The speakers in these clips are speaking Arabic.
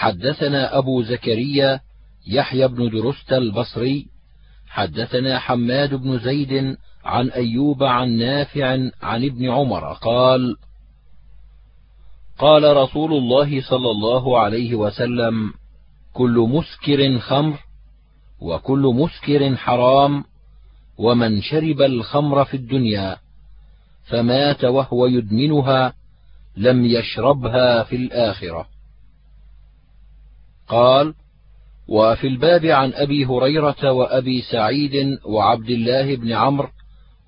حدثنا أبو زكريا يحيى بن درست البصري حدثنا حماد بن زيد عن أيوب عن نافع عن ابن عمر قال قال رسول الله صلى الله عليه وسلم كل مسكر خمر وكل مسكر حرام ومن شرب الخمر في الدنيا فمات وهو يدمنها لم يشربها في الآخرة. قال وفي الباب عن أبي هريرة وأبي سعيد وعبد الله بن عمرو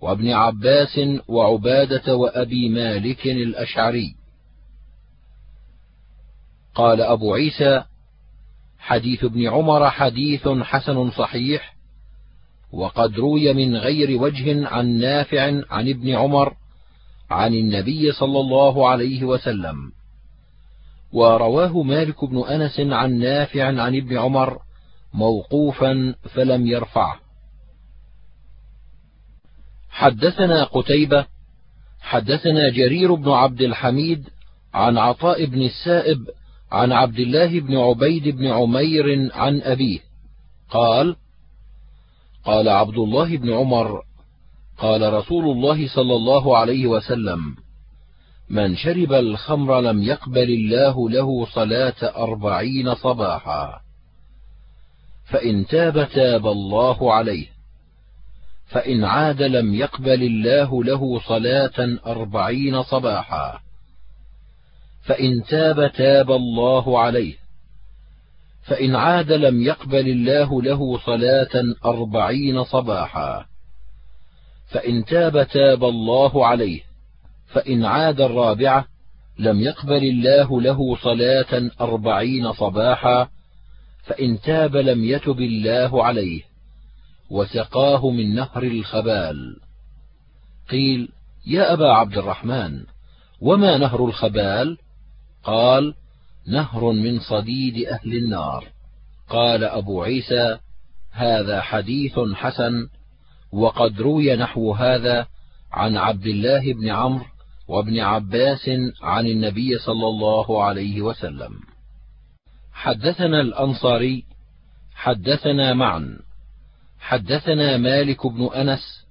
وابن عباس وعبادة وأبي مالك الأشعري. قال أبو عيسى حديث ابن عمر حديث حسن صحيح وقد روي من غير وجه عن نافع عن ابن عمر عن النبي صلى الله عليه وسلم. ورواه مالك بن أنس عن نافع عن ابن عمر موقوفا فلم يرفعه. حدثنا قتيبة حدثنا جرير بن عبد الحميد عن عطاء بن السائب عن عبد الله بن عبيد بن عمير عن أبيه قال قال عبد الله بن عمر قال رسول الله صلى الله عليه وسلم من شرب الخمر لم يقبل الله له صلاة أربعين صباحا. فإن تاب تاب الله عليه. فإن عاد لم يقبل الله له صلاة أربعين صباحا. فإن تاب تاب الله عليه. فإن عاد لم يقبل الله له صلاة أربعين صباحا. فإن تاب تاب الله عليه. فإن عاد الرابعة لم يقبل الله له صلاة أربعين صباحا فإن تاب لم يتب الله عليه وسقاه من نهر الخبال. قيل يا أبا عبد الرحمن وما نهر الخبال؟ قال نهر من صديد أهل النار. قال أبو عيسى هذا حديث حسن وقد روي نحو هذا عن عبد الله بن عمرو وابن عباس عن النبي صلى الله عليه وسلم. حدثنا الأنصاري حدثنا معا حدثنا مالك بن أنس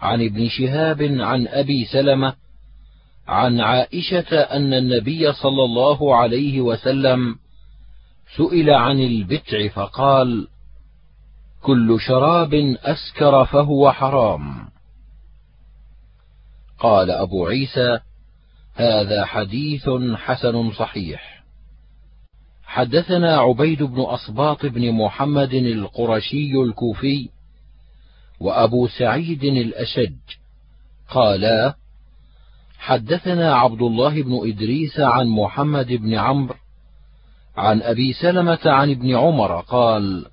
عن ابن شهاب عن أبي سلمة عن عائشة أن النبي صلى الله عليه وسلم سئل عن البتع فقال كل شراب أسكر فهو حرام. قال أبو عيسى هذا حديث حسن صحيح. حدثنا عبيد بن اسباط بن محمد القرشي الكوفي وأبو سعيد الأشج. قالا حدثنا عبد الله بن إدريس عن محمد بن عمرو عن أبي سلمة عن ابن عمر قال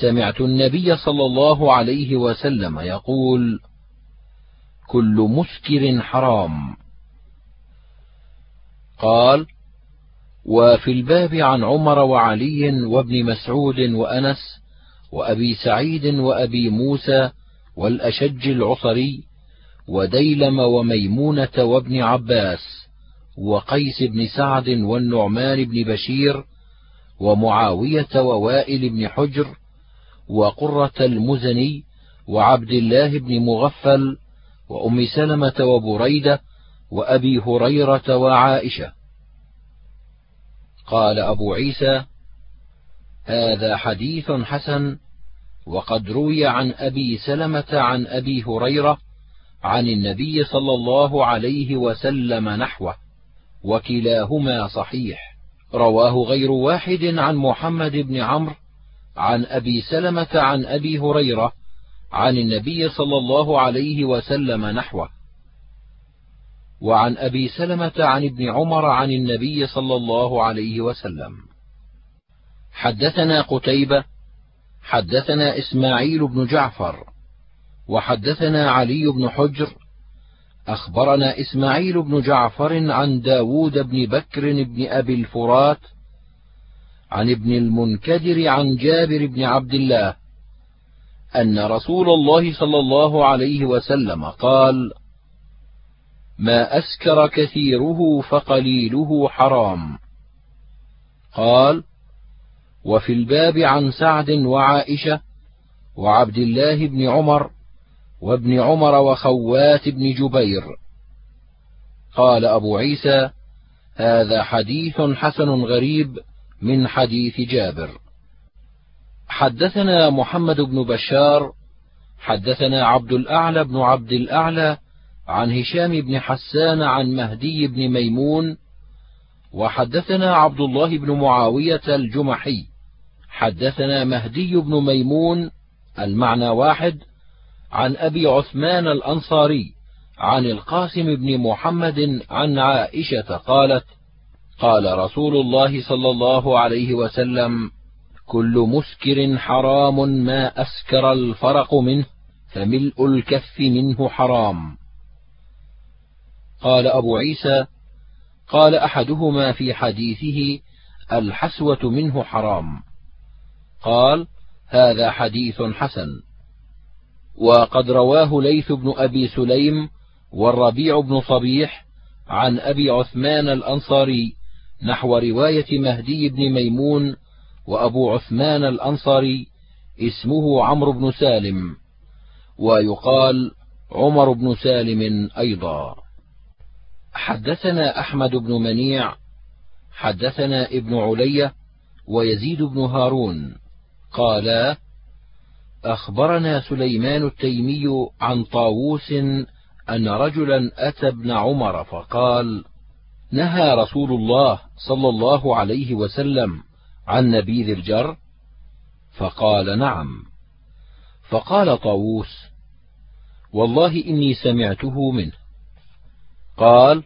سمعت النبي صلى الله عليه وسلم يقول كل مسكر حرام. قال وفي الباب عن عمر وعلي وابن مسعود وأنس وأبي سعيد وأبي موسى والأشج العصري وديلم وميمونة وابن عباس وقيس بن سعد والنعمان بن بشير ومعاوية ووائل بن حجر وقرة المزني وعبد الله بن مغفل وأم سلمة وبريدة وأبي هريرة وعائشة. قال أبو عيسى هذا حديث حسن وقد روي عن أبي سلمة عن أبي هريرة عن النبي صلى الله عليه وسلم نحوه وكلاهما صحيح. رواه غير واحد عن محمد بن عمرو عن أبي سلمة عن أبي هريرة عن النبي صلى الله عليه وسلم نحوه. وعن أبي سلمة عن ابن عمر عن النبي صلى الله عليه وسلم. حدثنا قتيبة حدثنا إسماعيل بن جعفر وحدثنا علي بن حجر أخبرنا إسماعيل بن جعفر عن داود بن بكر بن أبي الفرات عن ابن المنكدر عن جابر بن عبد الله أن رسول الله صلى الله عليه وسلم قال ما أسكر كثيره فقليله حرام. قال وفي الباب عن سعد وعائشة وعبد الله بن عمر وابن عمر وخوات بن جبير. قال أبو عيسى هذا حديث حسن غريب من حديث جابر. حدثنا محمد بن بشار حدثنا عبد الأعلى بن عبد الأعلى عن هشام بن حسان عن مهدي بن ميمون وحدثنا عبد الله بن معاوية الجمحي حدثنا مهدي بن ميمون المعنى واحد عن أبي عثمان الأنصاري عن القاسم بن محمد عن عائشة قالت قال رسول الله صلى الله عليه وسلم كل مسكر حرام ما أسكر الفرق منه فملء الكف منه حرام. قال أبو عيسى قال أحدهما في حديثه الحسوة منه حرام. قال هذا حديث حسن. وقد رواه ليث بن أبي سليم والربيع بن صبيح عن أبي عثمان الأنصاري نحو رواية مهدي بن ميمون وأبو عثمان الأنصاري اسمه عمرو بن سالم ويقال عمر بن سالم أيضا. حدثنا أحمد بن منيع حدثنا ابن علية ويزيد بن هارون قالا أخبرنا سليمان التيمي عن طاووس أن رجلا أتى ابن عمر فقال نهى رسول الله صلى الله عليه وسلم عن نبيذ الجر فقال نعم. فقال طاووس والله إني سمعته منه. قال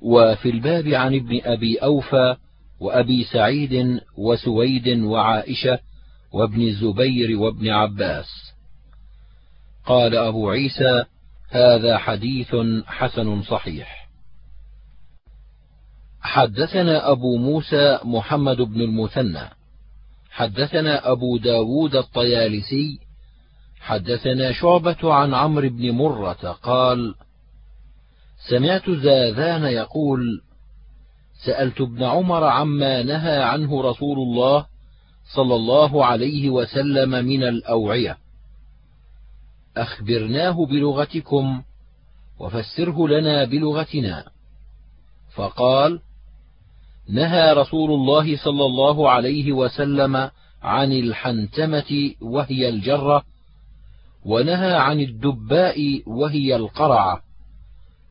وفي الباب عن ابن أبي أوفى وأبي سعيد وسويد وعائشة وابن الزبير وابن عباس. قال أبو عيسى هذا حديث حسن صحيح. حدثنا أبو موسى محمد بن المثنى. حدثنا أبو داود الطيالسي. حدثنا شعبة عن عمرو بن مرة قال سمعت زاذان يقول سألت ابن عمر عما نهى عنه رسول الله صلى الله عليه وسلم من الأوعية. أخبرناه بلغتكم وفسره لنا بلغتنا. فقال نهى رسول الله صلى الله عليه وسلم عن الحنتمة وهي الجرة ونهى عن الدباء وهي القرعة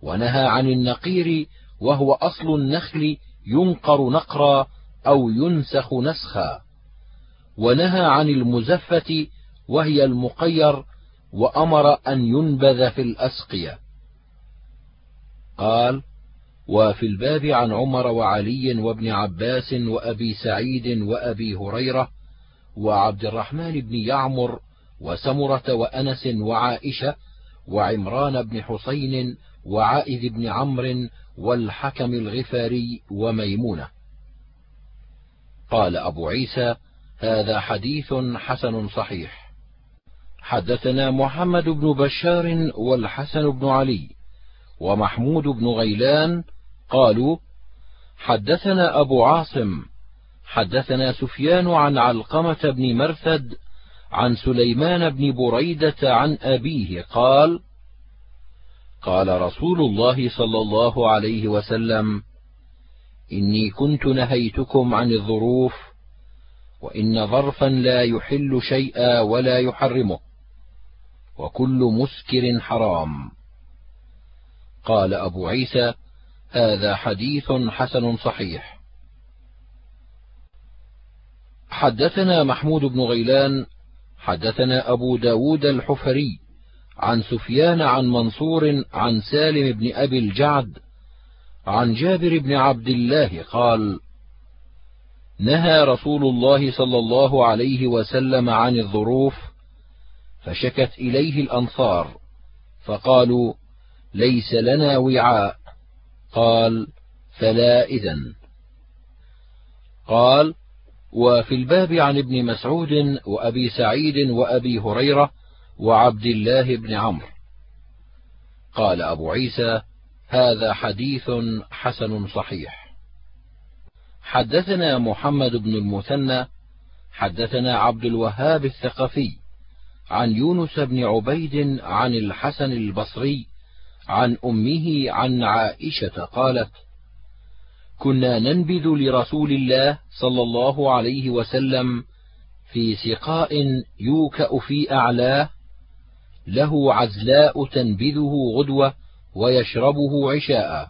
ونهى عن النقير وهو أصل النخل ينقر نقرا أو ينسخ نسخا ونهى عن المزفة وهي المقير وأمر أن ينبذ في الأسقية. قال وفي الباب عن عمر وعلي وابن عباس وأبي سعيد وأبي هريرة وعبد الرحمن بن يعمر وسمرة وأنس وعائشة وعمران بن حسين وعائذ بن عمرو والحكم الغفاري وميمونة. قال أبو عيسى هذا حديث حسن صحيح. حدثنا محمد بن بشار والحسن بن علي. ومحمود بن غيلان قالوا حدثنا أبو عاصم حدثنا سفيان عن علقمة بن مرثد عن سليمان بن بريدة عن أبيه قال قال رسول الله صلى الله عليه وسلم إني كنت نهيتكم عن الظروف وإن ظرفا لا يحل شيئا ولا يحرمه وكل مسكر حرام. قال أبو عيسى هذا حديث حسن صحيح. حدثنا محمود بن غيلان حدثنا أبو داود الحفري عن سفيان عن منصور عن سالم بن أبي الجعد عن جابر بن عبد الله قال نهى رسول الله صلى الله عليه وسلم عن الظروف فشكت إليه الأنصار فقالوا ليس لنا وعاء. قال فلا إذن. قال وفي الباب عن ابن مسعود وأبي سعيد وأبي هريرة وعبد الله بن عمرو. قال أبو عيسى هذا حديث حسن صحيح. حدثنا محمد بن المثنى حدثنا عبد الوهاب الثقفي عن يونس بن عبيد عن الحسن البصري عن أمه عن عائشة قالت كنا ننبذ لرسول الله صلى الله عليه وسلم في سقاء يوكأ في أعلاه له عزلاء تنبذه غدوة ويشربه عشاء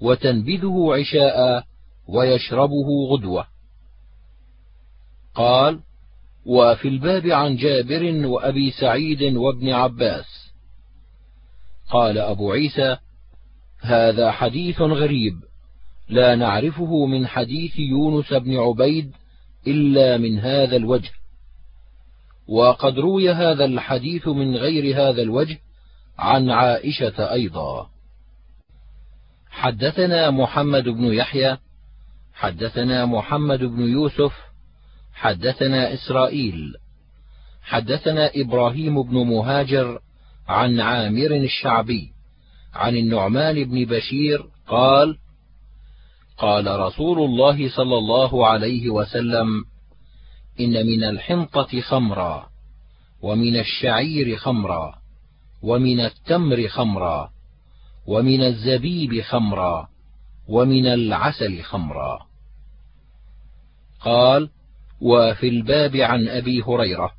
وتنبذه عشاء ويشربه غدوة. قال وفي الباب عن جابر وأبي سعيد وابن عباس. قال أبو عيسى هذا حديث غريب لا نعرفه من حديث يونس بن عبيد إلا من هذا الوجه. وقد روي هذا الحديث من غير هذا الوجه عن عائشة أيضا. حدثنا محمد بن يحيى حدثنا محمد بن يوسف حدثنا إسرائيل حدثنا إبراهيم بن مهاجر عن عامر الشعبي عن النعمان بن بشير قال قال رسول الله صلى الله عليه وسلم إن من الحنطة خمرا ومن الشعير خمرا ومن التمر خمرا ومن الزبيب خمرا ومن العسل خمرا. قال وفي الباب عن أبي هريرة.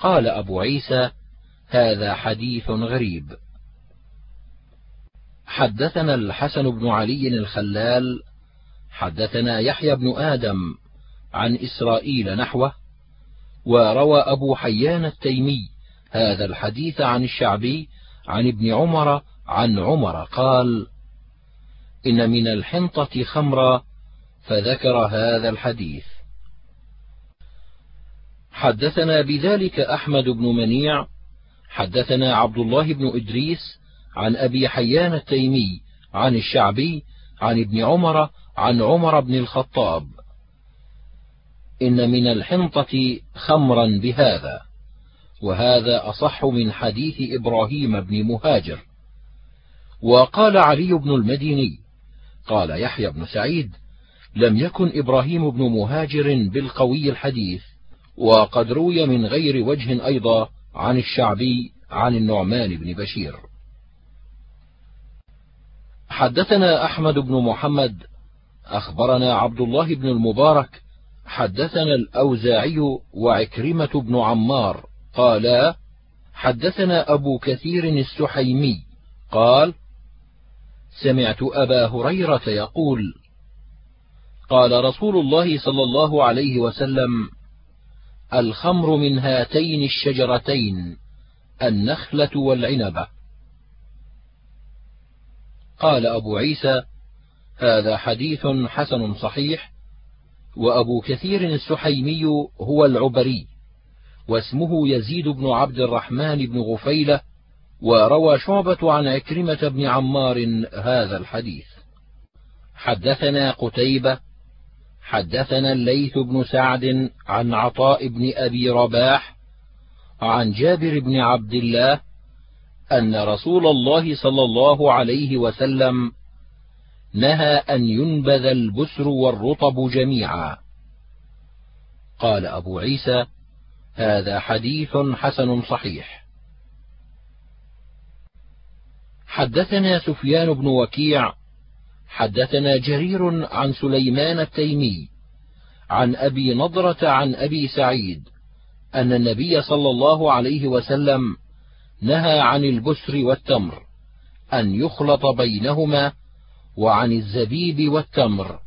قال أبو عيسى هذا حديث غريب. حدثنا الحسن بن علي الخلال حدثنا يحيى بن آدم عن إسرائيل نحوه وروى أبو حيان التيمي هذا الحديث عن الشعبي عن ابن عمر عن عمر قال إن من الحنطة خمرا فذكر هذا الحديث حدثنا بذلك أحمد بن منيع حدثنا عبد الله بن إدريس عن أبي حيان التيمي عن الشعبي عن ابن عمر عن عمر بن الخطاب. إن من الحنطة خمرا بهذا وهذا أصح من حديث إبراهيم بن مهاجر. وقال علي بن المديني قال يحيى بن سعيد لم يكن إبراهيم بن مهاجر بالقوي الحديث وقد روي من غير وجه أيضا عن الشعبي عن النعمان بن بشير. حدثنا أحمد بن محمد أخبرنا عبد الله بن المبارك حدثنا الأوزاعي وعكرمة بن عمار قالا حدثنا أبو كثير السحيمي قال سمعت أبا هريرة يقول قال رسول الله صلى الله عليه وسلم الخمر من هاتين الشجرتين النخلة والعنبه قال أبو عيسى هذا حديث حسن صحيح وأبو كثير السحيمي هو العبري واسمه يزيد بن عبد الرحمن بن غفيلة وروى شعبة عن عكرمة بن عمار هذا الحديث. حدثنا قتيبة، حدثنا الليث بن سعد عن عطاء بن أبي رباح، عن جابر بن عبد الله أن رسول الله صلى الله عليه وسلم نهى أن ينبذ البسر والرطب جميعا. قال أبو عيسى: هذا حديث حسن صحيح. حدثنا سفيان بن وكيع حدثنا جرير عن سليمان التيمي عن أبي نضرة عن أبي سعيد أن النبي صلى الله عليه وسلم نهى عن البسر والتمر أن يخلط بينهما وعن الزبيب والتمر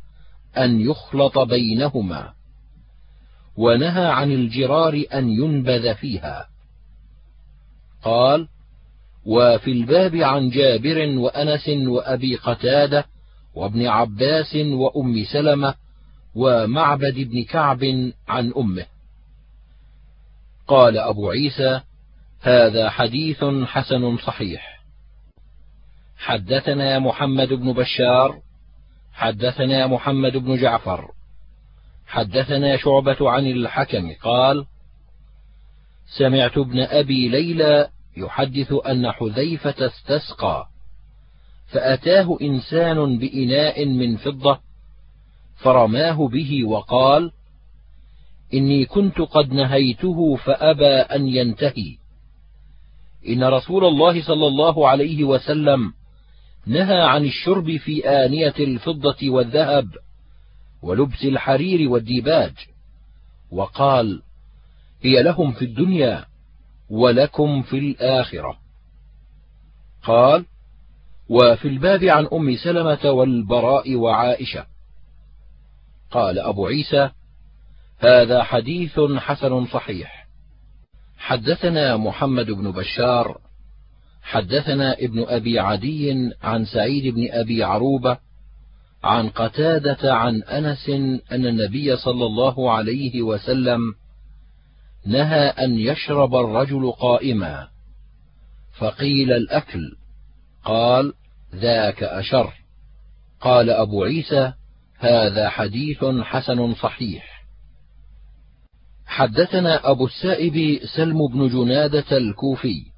أن يخلط بينهما ونهى عن الجرار أن ينبذ فيها. قال وفي الباب عن جابر وأنس وأبي قتادة وابن عباس وأم سلمة ومعبد بن كعب عن أمه. قال أبو عيسى هذا حديث حسن صحيح. حدثنا محمد بن بشار حدثنا محمد بن جعفر حدثنا شعبة عن الحكم قال سمعت ابن أبي ليلى يحدث أن حذيفة استسقى. فأتاه إنسان بإناء من فضة فرماه به وقال إني كنت قد نهيته فأبى أن ينتهي. إن رسول الله صلى الله عليه وسلم نهى عن الشرب في آنية الفضة والذهب ولبس الحرير والديباج وقال هي لهم في الدنيا ولكم في الآخرة. قال وفي الباب عن أم سلمة والبراء وعائشة. قال أبو عيسى هذا حديث حسن صحيح. حدثنا محمد بن بشار حدثنا ابن أبي عدي عن سعيد بن أبي عروبة عن قتادة عن أنس أن النبي صلى الله عليه وسلم نهى أن يشرب الرجل قائما فقيل الأكل. قال ذاك أشر. قال أبو عيسى هذا حديث حسن صحيح. حدثنا أبو السائب سلم بن جنادة الكوفي.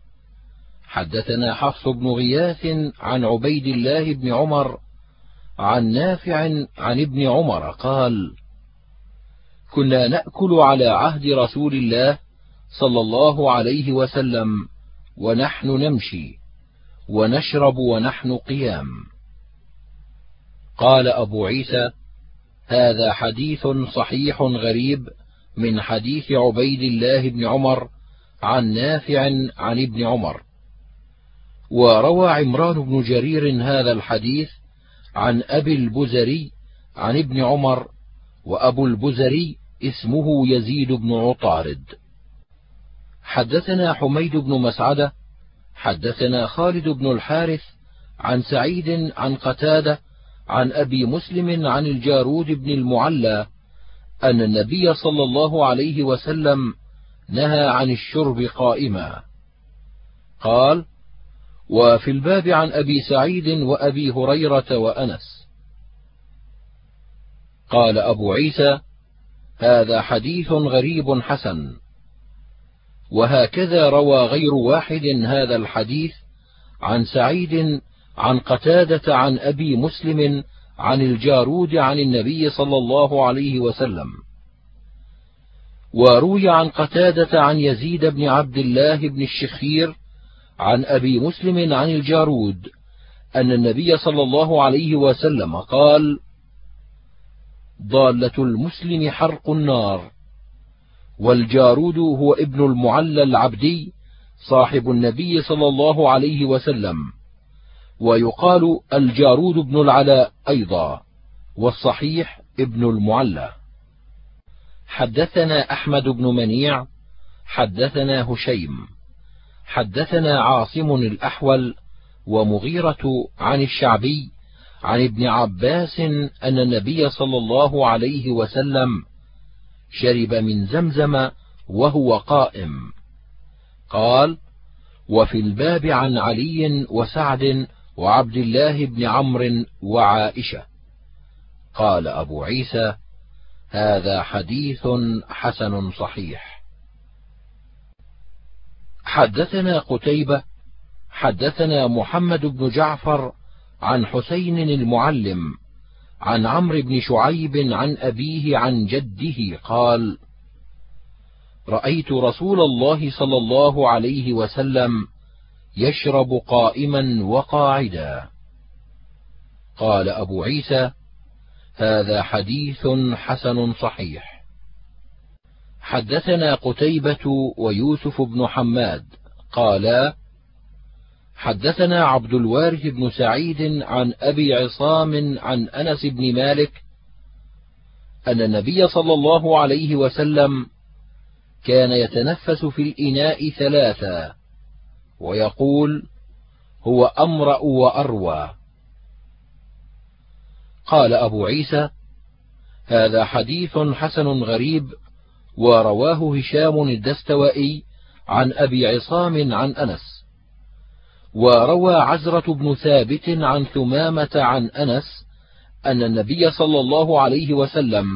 حدثنا حفص بن غياث عن عبيد الله بن عمر عن نافع عن ابن عمر قال كنا نأكل على عهد رسول الله صلى الله عليه وسلم ونحن نمشي ونشرب ونحن قيام. قال أبو عيسى هذا حديث صحيح غريب من حديث عبيد الله بن عمر عن نافع عن ابن عمر. وروى عمران بن جرير هذا الحديث عن أبي البزري عن ابن عمر وأبو البزري اسمه يزيد بن عطارد. حدثنا حميد بن مسعدة حدثنا خالد بن الحارث عن سعيد عن قتادة عن أبي مسلم عن الجارود بن المعلى أن النبي صلى الله عليه وسلم نهى عن الشرب قائما. قال وفي الباب عن أبي سعيد وأبي هريرة وأنس. قال أبو عيسى هذا حديث غريب حسن. وهكذا روى غير واحد هذا الحديث عن سعيد عن قتادة عن أبي مسلم عن الجارود عن النبي صلى الله عليه وسلم. وروي عن قتادة عن يزيد بن عبد الله بن الشخير عن أبي مسلم عن الجارود أن النبي صلى الله عليه وسلم قال ضالة المسلم حرق النار والجارود هو ابن المعلى العبدي صاحب النبي صلى الله عليه وسلم. ويقال الجارود بن العلاء أيضا والصحيح ابن المعلى. حدثنا أحمد بن منيع حدثنا هشيم حدثنا عاصم الأحول ومغيرة عن الشعبي عن ابن عباس أن النبي صلى الله عليه وسلم شرب من زمزم وهو قائم. قال وفي الباب عن علي وسعد وعبد الله بن عمرو وعائشة. قال أبو عيسى هذا حديث حسن صحيح. حدثنا قتيبة حدثنا محمد بن جعفر عن حسين المعلم عن عمرو بن شعيب عن أبيه عن جده قال رأيت رسول الله صلى الله عليه وسلم يشرب قائما وقاعدا. قال أبو عيسى هذا حديث حسن صحيح. حدثنا قتيبة ويوسف بن حماد قالا حدثنا عبد الوارث بن سعيد عن أبي عصام عن أنس بن مالك أن النبي صلى الله عليه وسلم كان يتنفس في الإناء ثلاثا ويقول هو أمرأ وأروى. قال أبو عيسى هذا حديث حسن غريب ورواه هشام الدستوائي عن أبي عصام عن أنس. وروى عزرة بن ثابت عن ثمامة عن أنس أن النبي صلى الله عليه وسلم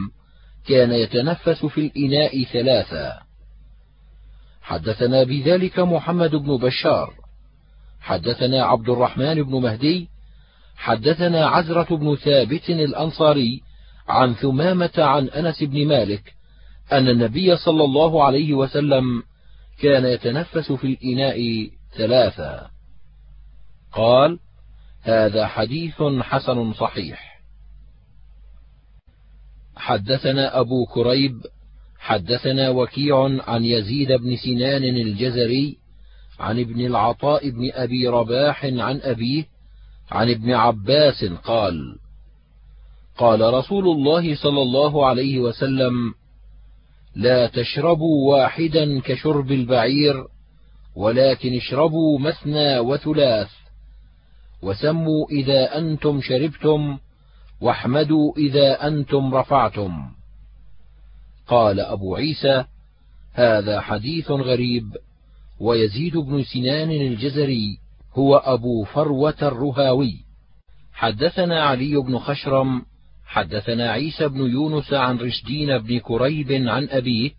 كان يتنفس في الإناء ثلاثا حدثنا بذلك محمد بن بشار. حدثنا عبد الرحمن بن مهدي. حدثنا عزرة بن ثابت الأنصاري عن ثمامة عن أنس بن مالك أن النبي صلى الله عليه وسلم كان يتنفس في الإناء ثلاثا قال هذا حديث حسن صحيح. حدثنا أبو كريب حدثنا وكيع عن يزيد بن سنان الجزري عن ابن العطاء بن أبي رباح عن أبيه عن ابن عباس قال قال رسول الله صلى الله عليه وسلم لا تشربوا واحدا كشرب البعير ولكن اشربوا مثنى وثلاث. وسموا إذا أنتم شربتم واحمدوا إذا أنتم رفعتم. قال أبو عيسى هذا حديث غريب. ويزيد بن سنان الجزري هو أبو فروة الرهاوي. حدثنا علي بن خشرم حدثنا عيسى بن يونس عن رشدين بن كريب عن أبيه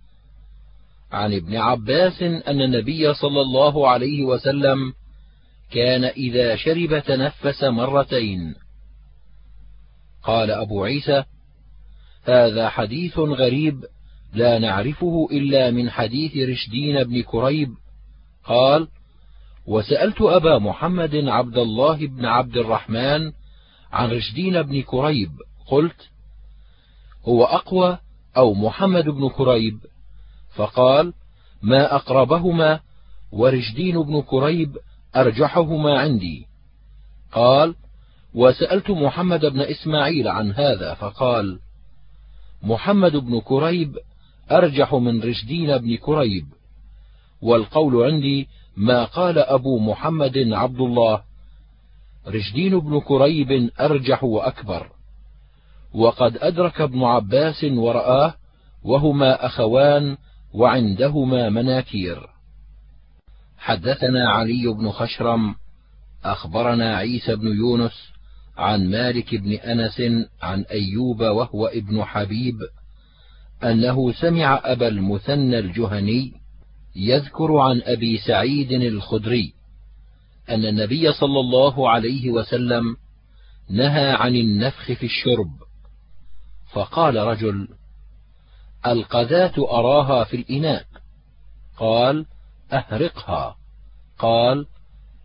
عن ابن عباس أن النبي صلى الله عليه وسلم كان إذا شرب تنفس مرتين. قال أبو عيسى هذا حديث غريب لا نعرفه إلا من حديث رشدين بن كريب. قال وسألت أبا محمد عبد الله بن عبد الرحمن عن رشدين بن كريب. قلت هو أقوى أو محمد بن كريب؟ فقال ما أقربهما ورشدين بن كريب أرجحهما عندي. قال وسألت محمد بن إسماعيل عن هذا فقال محمد بن كريب أرجح من رشدين بن كريب. والقول عندي ما قال أبو محمد عبد الله رشدين بن كريب أرجح وأكبر. وقد أدرك ابن عباس ورآه وهما أخوان وعندهما مناكير. حدثنا علي بن خشرم أخبرنا عيسى بن يونس عن مالك بن أنس عن أيوب وهو ابن حبيب أنه سمع أبا المثنى الجهني يذكر عن أبي سعيد الخدري أن النبي صلى الله عليه وسلم نهى عن النفخ في الشرب فقال رجل القذاة أراها في الإناء. قال أهرقها. قال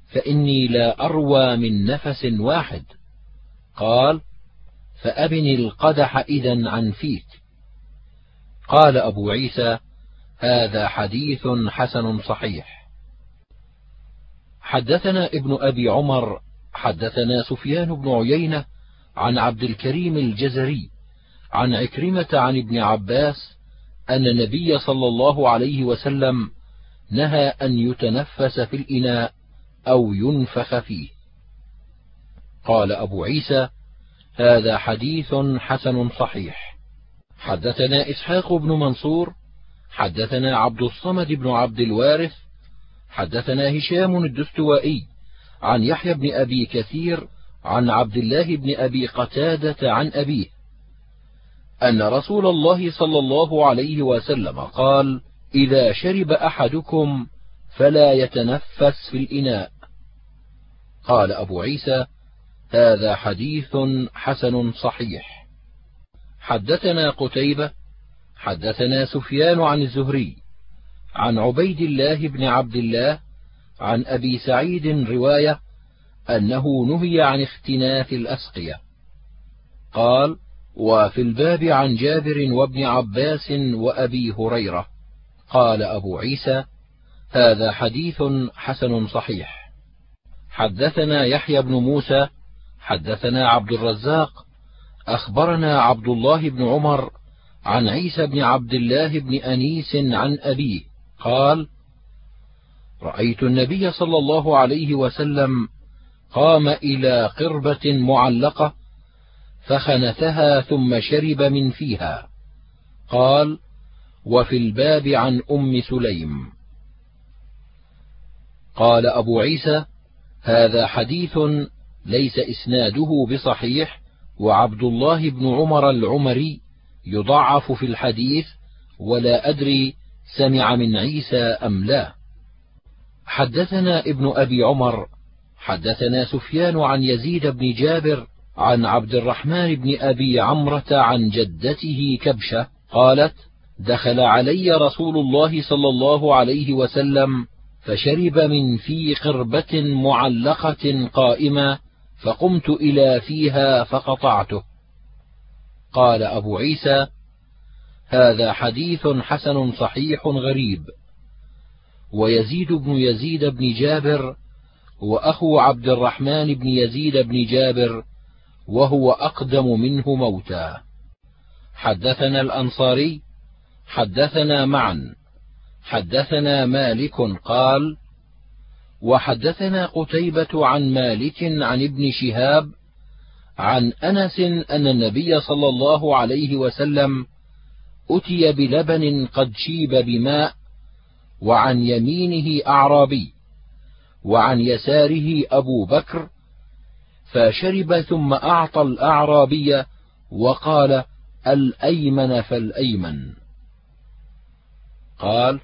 فإني لا أروى من نفس واحد. قال فأبن القدح إذا عن فيك. قال أبو عيسى هذا حديث حسن صحيح. حدثنا ابن أبي عمر حدثنا سفيان بن عيينة عن عبد الكريم الجزري عن عكرمة عن ابن عباس أن النبي صلى الله عليه وسلم نهى أن يتنفس في الإناء أو ينفخ فيه. قال أبو عيسى: هذا حديث حسن صحيح. حدثنا إسحاق بن منصور، حدثنا عبد الصمد بن عبد الوارث، حدثنا هشام الدستوائي عن يحيى بن أبي كثير عن عبد الله بن أبي قتادة عن أبيه أن رسول الله صلى الله عليه وسلم قال: إذا شرب أحدكم فلا يتنفس في الإناء. قال أبو عيسى: هذا حديث حسن صحيح. حدثنا قتيبة، حدثنا سفيان عن الزهري، عن عبيد الله بن عبد الله، عن أبي سعيد رواية أنه نهي عن اختناث الأسقية. قال: وفي الباب عن جابر وابن عباس وأبي هريرة قال أبو عيسى هذا حديث حسن صحيح. حدثنا يحيى بن موسى حدثنا عبد الرزاق أخبرنا عبد الله بن عمر عن عيسى بن عبد الله بن أنيس عن أبيه قال رأيت النبي صلى الله عليه وسلم قام إلى قربة معلقة فخنثها ثم شرب من فيها قال وفي الباب عن أم سليم. قال أبو عيسى هذا حديث ليس إسناده بصحيح وعبد الله بن عمر العمري يضعف في الحديث ولا أدري سمع من عيسى أم لا. حدثنا ابن أبي عمر حدثنا سفيان عن يزيد بن جابر عن عبد الرحمن بن أبي عمرة عن جدته كبشة قالت دخل علي رسول الله صلى الله عليه وسلم فشرب من في قربة معلقة قائمة فقمت إلى فيها فقطعته. قال أبو عيسى هذا حديث حسن صحيح غريب. ويزيد بن يزيد بن جابر وأخو عبد الرحمن بن يزيد بن جابر وهو أقدم منه موتا حدثنا الأنصاري حدثنا معا. حدثنا مالك قال وحدثنا قتيبة عن مالك عن ابن شهاب عن أنس أن النبي صلى الله عليه وسلم أتي بلبن قد شيب بماء وعن يمينه أعرابي وعن يساره أبو بكر فشرب ثم أعطى الأعرابي وقال الأيمن فالأيمن. قال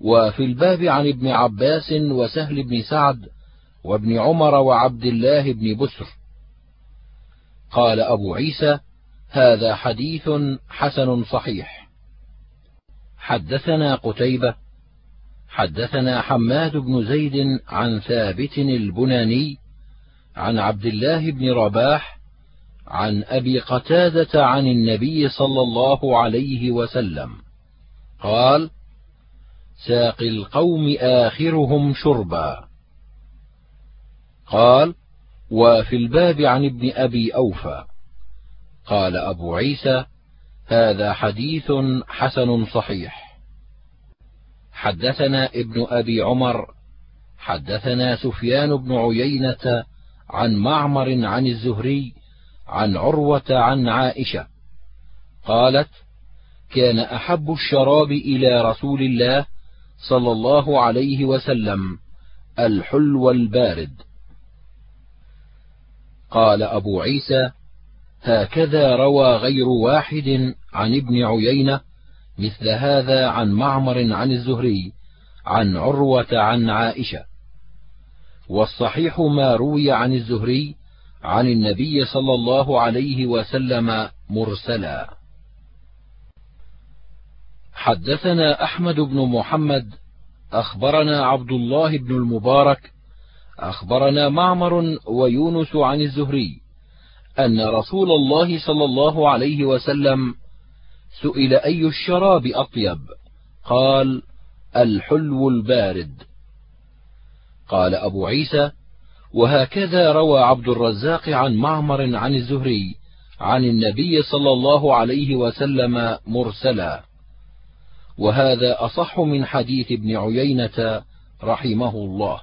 وفي الباب عن ابن عباس وسهل بن سعد وابن عمر وعبد الله بن بسر. قال أبو عيسى هذا حديث حسن صحيح. حدثنا قتيبة حدثنا حماد بن زيد عن ثابت البناني عن عبد الله بن رباح عن أبي قتادة عن النبي صلى الله عليه وسلم. قال ساقي القوم آخرهم شربا. قال وفي الباب عن ابن أبي أوفى. قال أبو عيسى هذا حديث حسن صحيح. حدثنا ابن أبي عمر حدثنا سفيان بن عيينة عن معمر عن الزهري عن عروة عن عائشة. قالت كان أحب الشراب إلى رسول الله صلى الله عليه وسلم الحلو البارد. قال أبو عيسى هكذا روى غير واحد عن ابن عيينة مثل هذا عن معمر عن الزهري عن عروة عن عائشة. والصحيح ما روي عن الزهري عن النبي صلى الله عليه وسلم مرسلا. حدثنا أحمد بن محمد أخبرنا عبد الله بن المبارك أخبرنا معمر ويونس عن الزهري أن رسول الله صلى الله عليه وسلم سئل أي الشراب أطيب؟ قال الحلو البارد. قال أبو عيسى وهكذا روى عبد الرزاق عن معمر عن الزهري عن النبي صلى الله عليه وسلم مرسلا. وهذا أصح من حديث ابن عيينة رحمه الله.